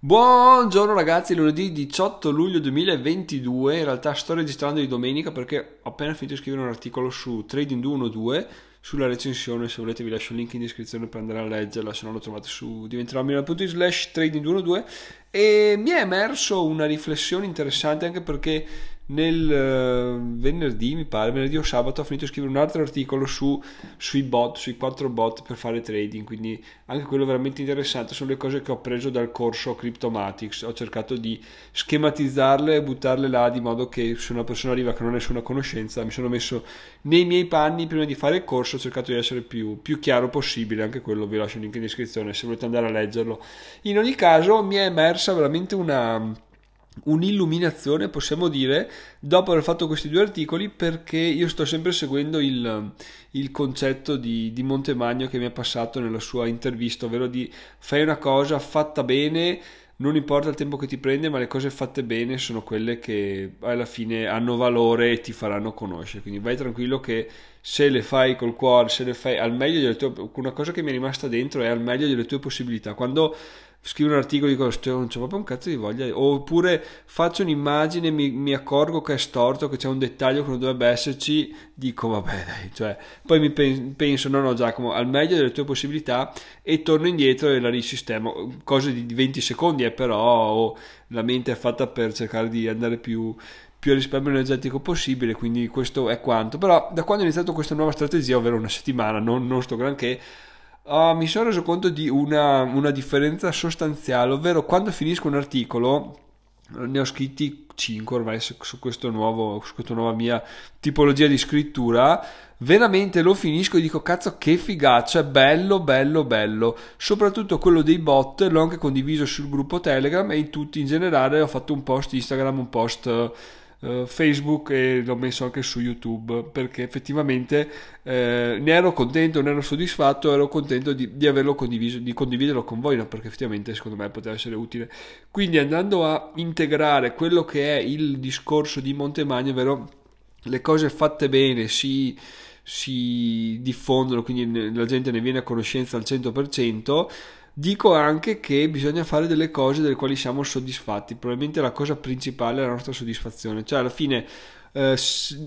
Buongiorno ragazzi, lunedì 18 luglio 2022, in realtà sto registrando di domenica perché ho appena finito di scrivere un articolo su Trading 212 sulla recensione, se volete vi lascio il link in descrizione per andare a leggerla, se no lo trovate su diventerò.it slash trading 212 e mi è emerso una riflessione interessante anche perché nel uh, venerdì, mi pare, venerdì o sabato ho finito di scrivere un altro articolo su, sui bot, sui quattro bot per fare trading, quindi anche quello veramente interessante, sono le cose che ho preso dal corso Cryptomatics, ho cercato di schematizzarle e buttarle là di modo che se una persona arriva che non ha nessuna conoscenza, mi sono messo nei miei panni prima di fare il corso, ho cercato di essere più, più chiaro possibile, anche quello vi lascio il link in descrizione se volete andare a leggerlo. In ogni caso mi è emersa veramente una un'illuminazione, possiamo dire, dopo aver fatto questi due articoli, perché io sto sempre seguendo il, il concetto di, di, Montemagno che mi è passato nella sua intervista, ovvero di fai una cosa fatta bene, non importa il tempo che ti prende, ma le cose fatte bene sono quelle che alla fine hanno valore e ti faranno conoscere. Quindi vai tranquillo che se le fai col cuore, se le fai al meglio delle tue... Una cosa che mi è rimasta dentro è al meglio delle tue possibilità. Quando scrivo un articolo e dico non c'è proprio un cazzo di voglia. Oppure faccio un'immagine mi, mi accorgo che è storto che c'è un dettaglio che non dovrebbe esserci dico vabbè dai cioè, poi mi penso no no Giacomo al meglio delle tue possibilità. E torno indietro e la risistemo. Cose di 20 secondi eh, però oh, la mente è fatta per cercare di andare più più risparmio energetico possibile, quindi questo è quanto. Però da quando ho iniziato questa nuova strategia, ovvero una settimana, non, non sto granché, uh, mi sono reso conto di una, una differenza sostanziale, ovvero quando finisco un articolo, ne ho scritti 5 ormai su, nuovo, su questa nuova mia tipologia di scrittura, veramente lo finisco e dico cazzo che figaccia, bello, bello, bello. Soprattutto quello dei bot l'ho anche condiviso sul gruppo Telegram e in tutti in generale ho fatto un post Instagram, un post uh, Facebook e l'ho messo anche su YouTube perché effettivamente eh, ne ero contento, ne ero soddisfatto, ero contento di, di, averlo condiviso, di condividerlo con voi, no? perché effettivamente secondo me poteva essere utile. Quindi andando a integrare quello che è il discorso di Montemagno, ovvero le cose fatte bene si si diffondono, quindi la gente ne viene a conoscenza al 100%, Dico anche che bisogna fare delle cose delle quali siamo soddisfatti, probabilmente la cosa principale è la nostra soddisfazione, cioè alla fine eh,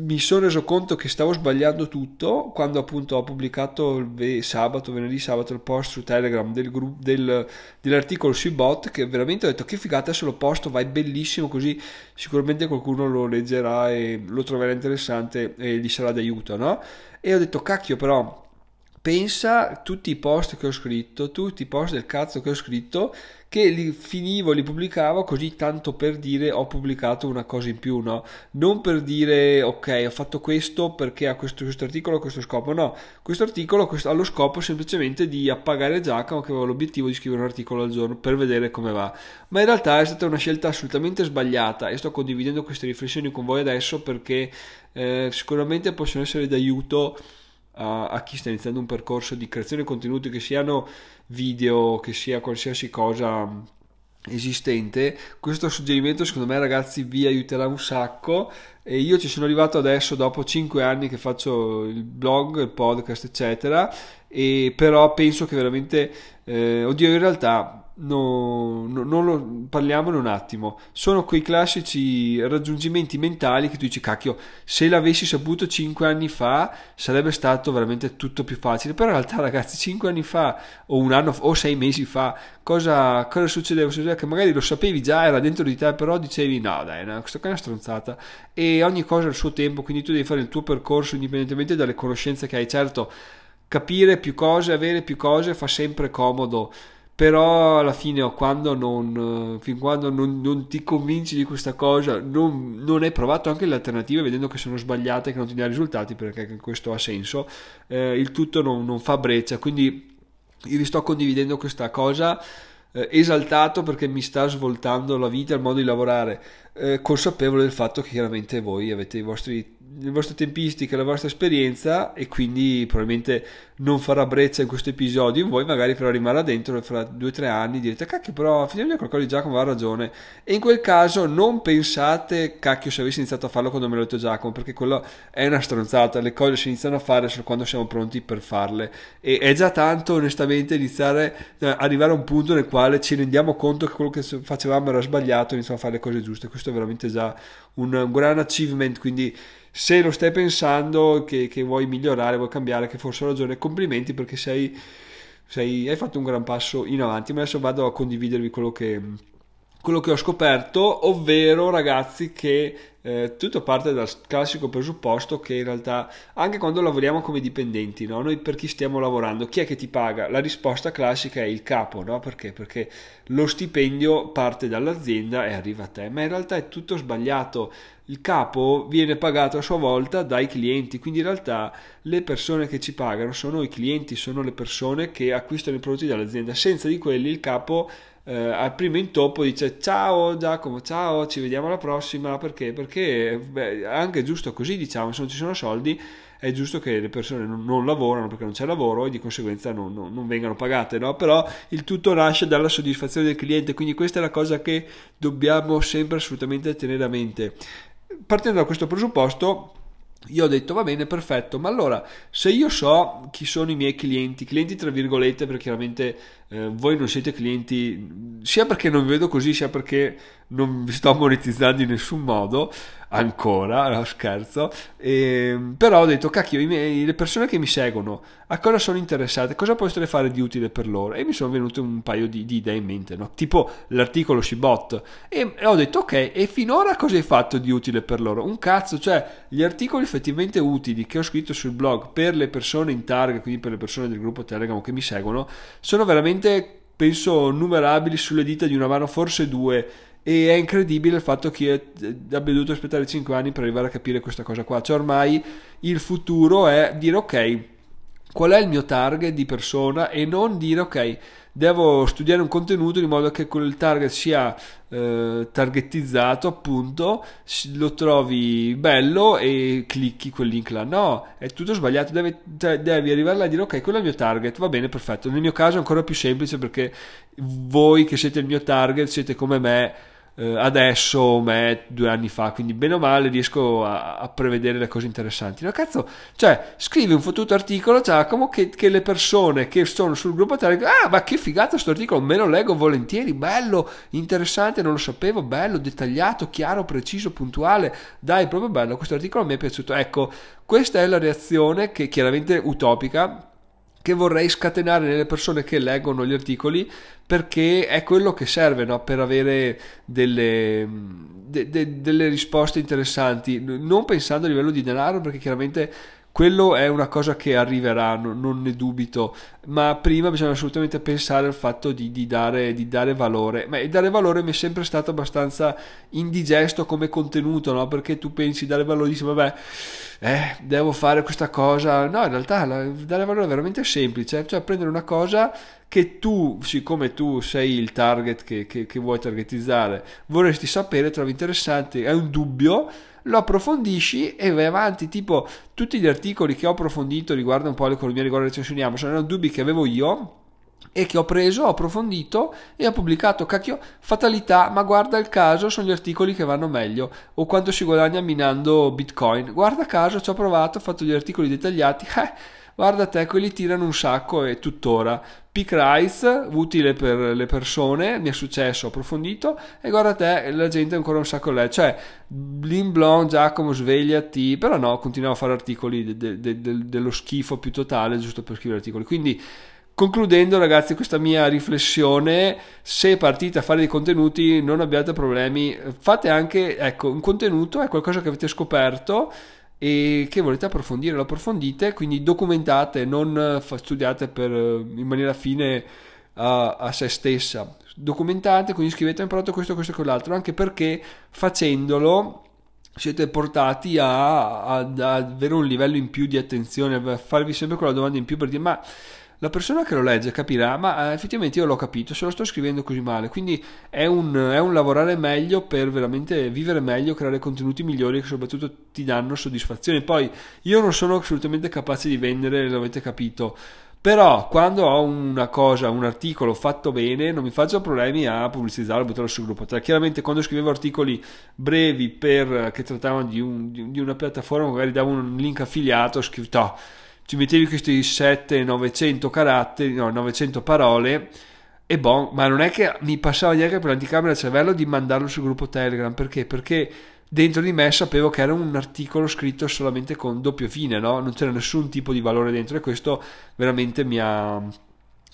mi sono reso conto che stavo sbagliando tutto quando appunto ho pubblicato ve- sabato, venerdì sabato il post su Telegram del gru- del, dell'articolo sui bot che veramente ho detto che figata se lo posto, vai bellissimo così sicuramente qualcuno lo leggerà e lo troverà interessante e gli sarà d'aiuto, no? E ho detto cacchio però pensa tutti i post che ho scritto, tutti i post del cazzo che ho scritto, che li finivo, li pubblicavo così tanto per dire ho pubblicato una cosa in più, no? Non per dire ok, ho fatto questo perché ha questo, questo articolo questo scopo, no. Questo articolo ha lo scopo semplicemente di appagare Giacomo che aveva l'obiettivo di scrivere un articolo al giorno per vedere come va. Ma in realtà è stata una scelta assolutamente sbagliata e sto condividendo queste riflessioni con voi adesso perché eh, sicuramente possono essere d'aiuto a, a, chi sta iniziando un percorso di creazione di contenuti che siano video, che sia qualsiasi cosa esistente. Questo suggerimento secondo me ragazzi vi aiuterà un sacco. E io ci sono arrivato adesso dopo 5 anni che faccio il blog il podcast eccetera. E però penso che veramente eh, oddio in realtà no, no, non lo, parliamone un attimo. Sono quei classici raggiungimenti mentali che tu dici, cacchio, se l'avessi saputo 5 anni fa sarebbe stato veramente tutto più facile. Però in realtà, ragazzi, 5 anni fa, o un anno o 6 mesi fa, cosa, cosa succedeva? Succedeva che magari lo sapevi già, era dentro di te, però dicevi, no, dai, no, questa è una stronzata. E ogni cosa ha il suo tempo, quindi tu devi fare il tuo percorso indipendentemente dalle conoscenze che hai. Certo, capire più cose, avere più cose fa sempre comodo però alla fine quando non, fin quando non, non, ti convinci di questa cosa non, non, hai provato anche le alternative vedendo che sono sbagliate che non ti dà risultati perché questo ha senso eh, il tutto non, fa breccia. Quindi io vi sto condividendo questa cosa eh, esaltato perché mi sta svoltando la vita, il modo di lavorare, eh, consapevole del fatto che chiaramente voi avete vostri, le vostre tempistiche, la vostra esperienza e quindi probabilmente non farà brezza in questo episodio, voi magari però rimarrà dentro e fra due o tre anni direte cacchio però finalmente qualcosa di Giacomo ha ragione. E in quel caso non pensate cacchio se avessi iniziato a farlo quando me l'ho detto Giacomo perché quello è una stronzata, le cose si iniziano a fare solo quando siamo pronti per farle. E è già tanto onestamente iniziare, arrivare a un punto nel quale quale ci rendiamo conto che quello che facevamo era sbagliato e iniziamo a fare le cose giuste. Questo è veramente già un, un gran achievement, quindi se lo stai pensando che, che, vuoi migliorare, vuoi cambiare, che forse ho ragione, complimenti perché sei, sei, hai fatto un gran passo in avanti. Ma adesso vado a condividervi quello che quello che ho scoperto, ovvero ragazzi che eh, tutto parte dal classico presupposto che in realtà anche quando lavoriamo come dipendenti, no? noi per chi stiamo lavorando, chi è che ti paga? La risposta classica è il capo, no? perché? Perché lo stipendio parte dall'azienda e arriva a te, ma in realtà è tutto sbagliato. Il capo viene pagato a sua volta dai clienti, quindi in realtà le persone che ci pagano sono i clienti, sono le persone che acquistano i prodotti dall'azienda. Senza di quelli il capo eh, al primo intoppo dice ciao Giacomo, ciao, ci vediamo alla prossima, perché? Perché beh, anche giusto così, diciamo, se non ci sono soldi è giusto che le persone non, non lavorano perché non c'è lavoro e di conseguenza non, non, non vengano pagate, no? Però il tutto nasce dalla soddisfazione del cliente, quindi questa è la cosa che dobbiamo sempre assolutamente tenere a mente. Partendo da questo presupposto, io ho detto va bene, perfetto, ma allora se io so chi sono i miei clienti, clienti tra virgolette, perché chiaramente eh, voi non siete clienti, sia perché non vedo così, sia perché non vi sto monetizzando in nessun modo, ancora, no, scherzo, e, ehm, però ho detto, cacchio, miei, le persone che mi seguono, a cosa sono interessate, cosa potrei fare di utile per loro? E mi sono venute un paio di, di idee in mente, no? tipo l'articolo Shibot, e, e ho detto, ok, e finora cosa hai fatto di utile per loro? Un cazzo, cioè gli articoli effettivamente utili che ho scritto sul blog per le persone in target, quindi per le persone del gruppo Telegram che mi seguono, sono veramente, penso, numerabili sulle dita di una mano, forse due, e è incredibile il fatto che abbia dovuto aspettare 5 anni per arrivare a capire questa cosa qua. Cioè ormai il futuro è dire ok qual è il mio target di persona? E non dire ok devo studiare un contenuto in modo che quel target sia eh, targetizzato appunto lo trovi bello e clicchi quel link là no è tutto sbagliato devi, devi arrivare là a dire ok quello è il mio target va bene perfetto. Nel mio caso è ancora più semplice perché voi che siete il mio target siete come me adesso me due anni fa quindi bene o male riesco a, a prevedere le cose interessanti. No cazzo cioè scrivi un fottuto articolo Giacomo che, che, le persone che sono sul gruppo Telegram ah ma che figata questo articolo me lo leggo volentieri bello interessante non lo sapevo bello dettagliato chiaro preciso puntuale dai proprio bello questo articolo mi è piaciuto ecco questa è la reazione che chiaramente utopica che vorrei scatenare nelle persone che leggono gli articoli perché è quello che serve no? per avere delle, de, de, delle risposte interessanti, non pensando a livello di denaro perché chiaramente quello è una cosa che arriverà, non ne dubito, ma prima bisogna assolutamente pensare al fatto di, di, dare, di dare, valore. Ma dare valore mi è sempre stato abbastanza indigesto come contenuto, no? Perché tu pensi dare valore, dici vabbè, eh, devo fare questa cosa. No, in realtà la, dare valore è veramente semplice, cioè prendere una cosa che tu, siccome tu sei il target che, che, che vuoi targetizzare, vorresti sapere, trovi interessante, è un dubbio lo approfondisci e vai avanti. Tipo, tutti gli articoli che ho approfondito riguardo un po' l'economia, riguardo le recensioni Amazon, erano dubbi che avevo io e che ho preso, ho approfondito e ho pubblicato. Cacchio, fatalità, ma guarda il caso, sono gli articoli che vanno meglio. O quanto si guadagna minando Bitcoin. Guarda caso, ci ho provato, ho fatto gli articoli dettagliati. Eh, guarda te, quelli tirano un sacco e tuttora. Peak Rise, utile per le persone, mi è successo, ho approfondito e guarda te, la gente è ancora un sacco lei, cioè Blin Blon, Giacomo, svegliati, però no, continuavo a fare articoli de, de, de, dello schifo più totale giusto per scrivere articoli, quindi concludendo ragazzi questa mia riflessione, se partite a fare dei contenuti non abbiate problemi, fate anche, ecco, un contenuto è qualcosa che avete scoperto e che volete approfondire, lo approfondite, quindi documentate, non studiate per, in maniera fine a, a se stessa. Documentate, quindi scrivete ho imparato questo, questo e quell'altro, anche perché facendolo siete portati a, a, ad avere un livello in più di attenzione, a farvi sempre quella domanda in più per dire ma la persona che lo legge capirà, ma eh, effettivamente io l'ho capito, se lo sto scrivendo così male, quindi è un, è un, lavorare meglio per veramente vivere meglio, creare contenuti migliori che soprattutto ti danno soddisfazione. Poi io non sono assolutamente capace di vendere, l'avete capito. Però quando ho una cosa, un articolo fatto bene, non mi faccio problemi a pubblicizzarlo, buttarlo sul gruppo. Cioè, chiaramente quando scrivevo articoli brevi per, che trattavano di, un, di, una piattaforma, magari davo un link affiliato, ho scritto ci mettevi questi 700-900 caratteri, no, 900 parole e bon, ma non è che mi passava neanche per l'anticamera del cervello di mandarlo sul gruppo Telegram, perché? Perché dentro di me sapevo che era un articolo scritto solamente con doppio fine, no? Non c'era nessun tipo di valore dentro e questo veramente mi ha,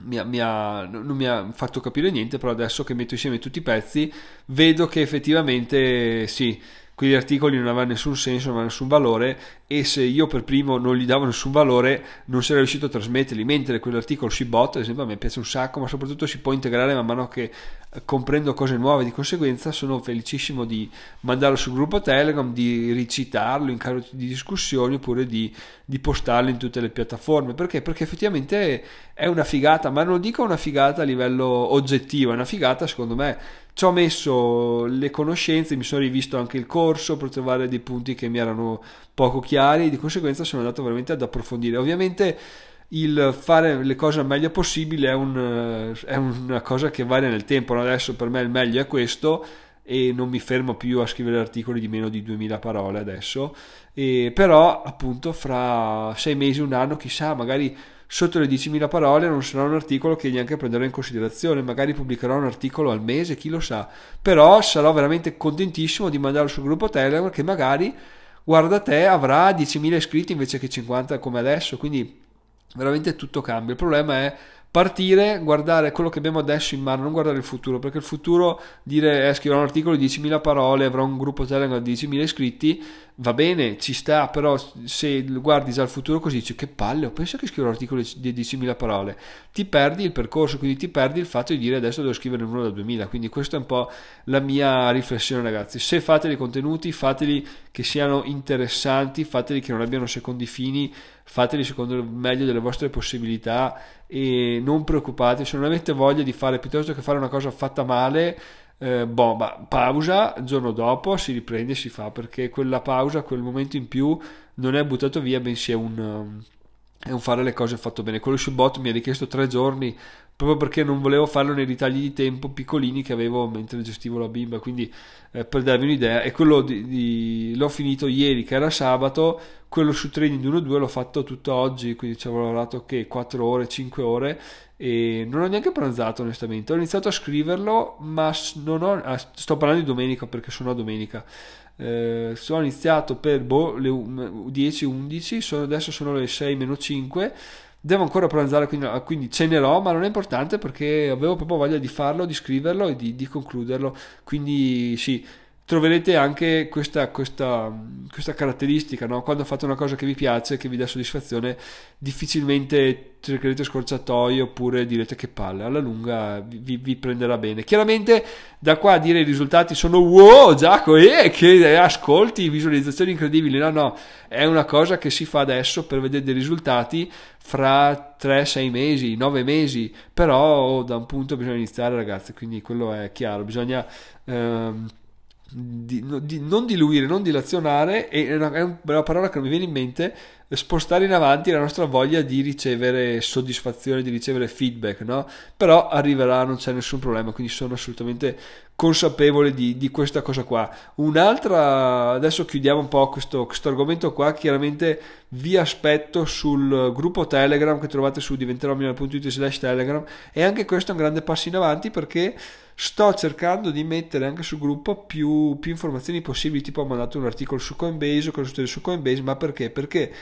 mi ha, mi ha, non mi ha fatto capire niente, però adesso che metto insieme tutti i pezzi vedo che effettivamente sì quegli articoli non avevano nessun senso, non avevano nessun valore e se io per primo non gli davo nessun valore non sarei riuscito a trasmetterli, mentre quell'articolo sui bot, ad esempio, a me piace un sacco, ma soprattutto si può integrare man mano che eh, comprendo cose nuove, di conseguenza sono felicissimo di mandarlo sul gruppo Telegram, di ricitarlo in caso di discussioni oppure di, di postarlo in tutte le piattaforme, perché? Perché effettivamente è una figata, ma non dico una figata a livello oggettivo, è una figata secondo me ci ho messo le conoscenze, mi sono rivisto anche il corso per trovare dei punti che mi erano poco chiari, di conseguenza sono andato veramente ad approfondire. Ovviamente il fare le cose al meglio possibile è, un, è una cosa che varia nel tempo, adesso per me il meglio è questo e non mi fermo più a scrivere articoli di meno di 2000 parole adesso, e, però appunto fra sei mesi, un anno, chissà, magari sotto le 10.000 parole non sarà un articolo che neanche prenderò in considerazione, magari pubblicherò un articolo al mese, chi lo sa, però sarò veramente contentissimo di mandarlo sul gruppo Telegram che magari, guarda te, avrà 10.000 iscritti invece che 50 come adesso, quindi veramente tutto cambia. Il problema è partire, guardare quello che abbiamo adesso in mano, non guardare il futuro, perché il futuro dire eh, scriverò un articolo di 10.000 parole, avrò un gruppo Telegram di 10.000 iscritti, va bene, ci sta, però se guardi già il futuro così dici che palle, ho pensato che scrivo articolo di 10.000 parole, ti perdi il percorso, quindi ti perdi il fatto di dire adesso devo scrivere uno da 2000, quindi questa è un po' la mia riflessione ragazzi, se fate dei contenuti, fateli che siano interessanti, fateli che non abbiano secondi fini, fateli secondo il meglio delle vostre possibilità e non preoccupate, se non avete voglia di fare piuttosto che fare una cosa fatta male, eh, boh, pausa, il giorno dopo si riprende e si fa perché quella pausa, quel momento in più non è buttato via, bensì è un, um, è un fare le cose fatto bene. Quello su mi ha richiesto tre giorni proprio perché non volevo farlo nei ritagli di tempo piccolini che avevo mentre gestivo la bimba, quindi eh, per darvi un'idea, e quello di, di, l'ho finito ieri che era sabato, quello su Trading 1-2 l'ho fatto tutto oggi, quindi ci avevo lavorato che 4 ore, 5 ore e non ho neanche pranzato onestamente, ho iniziato a scriverlo ma non ho, ah, sto parlando di domenica perché sono a domenica. Eh, sono iniziato per boh, le 10-11, adesso sono le 6 5 devo ancora pranzare, quindi, ah, quindi cenerò, ma non è importante perché avevo proprio voglia di farlo, di scriverlo e di, di concluderlo. Quindi sì, troverete anche questa, questa, questa caratteristica, no? quando fate una cosa che vi piace, che vi dà soddisfazione, difficilmente cercherete scorciatoie oppure direte che palle, alla lunga vi, vi, prenderà bene. Chiaramente da qua a dire i risultati sono wow Giacomo, eh, che ascolti, visualizzazioni incredibili, no no, è una cosa che si fa adesso per vedere dei risultati fra 3-6 mesi, 9 mesi, però da un punto bisogna iniziare ragazzi, quindi quello è chiaro, bisogna... Ehm, di, di, non diluire, non dilazionare, è una, è una parola che non mi viene in mente, spostare in avanti la nostra voglia di ricevere soddisfazione, di ricevere feedback, no? Però arriverà, non c'è nessun problema, quindi sono assolutamente consapevole di, di questa cosa qua. Un'altra, adesso chiudiamo un po' questo, questo argomento qua, chiaramente vi aspetto sul gruppo Telegram che trovate su diventerò.it slash Telegram e anche questo è un grande passo in avanti perché sto cercando di mettere anche sul gruppo più, più informazioni possibili, tipo ho mandato un articolo su Coinbase, cosa succede su Coinbase, ma perché? Perché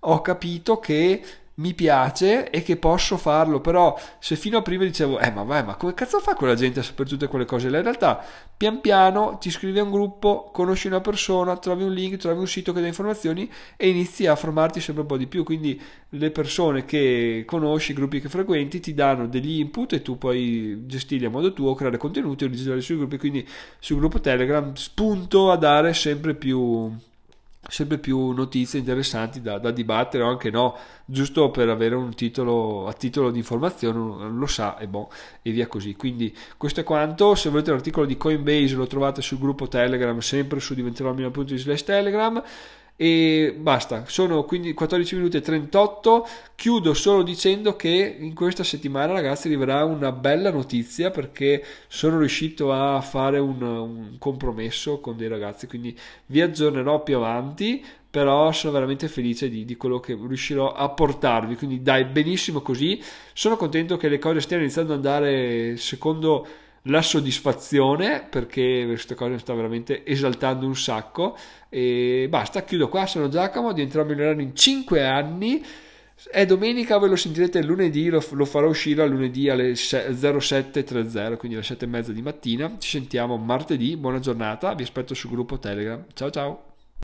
ho capito che mi piace e che posso farlo, però se fino a prima dicevo, eh ma vai, ma come cazzo fa quella gente a sapere tutte quelle cose? In realtà, pian piano ti iscrivi a un gruppo, conosci una persona, trovi un link, trovi un sito che dà informazioni e inizi a formarti sempre un po' di più. Quindi le persone che conosci, i gruppi che frequenti, ti danno degli input e tu puoi gestirli a modo tuo, creare contenuti, originali sui gruppi. Quindi sul gruppo Telegram spunto a dare sempre più sempre più notizie interessanti da, da, dibattere o anche no, giusto per avere un titolo a titolo di informazione, lo sa e boh, e via così. Quindi questo è quanto, se volete l'articolo di Coinbase lo trovate sul gruppo Telegram, sempre su diventerò slash Telegram e basta, sono quindi 14 minuti e 38, chiudo solo dicendo che in questa settimana ragazzi arriverà una bella notizia perché sono riuscito a fare un, un compromesso con dei ragazzi, quindi vi aggiornerò più avanti, però sono veramente felice di, di, quello che riuscirò a portarvi. Quindi dai, benissimo così. Sono contento che le cose stiano iniziando ad andare secondo la soddisfazione perché questa cosa mi sta veramente esaltando un sacco. E basta, chiudo qua. Sono Giacomo, diventerò milionario in 5 anni. È domenica, voi lo sentirete lunedì, lo, lo farò uscire a lunedì alle 07.30, quindi alle 7.30 di mattina. Ci sentiamo martedì, buona giornata, vi aspetto sul gruppo Telegram. Ciao ciao!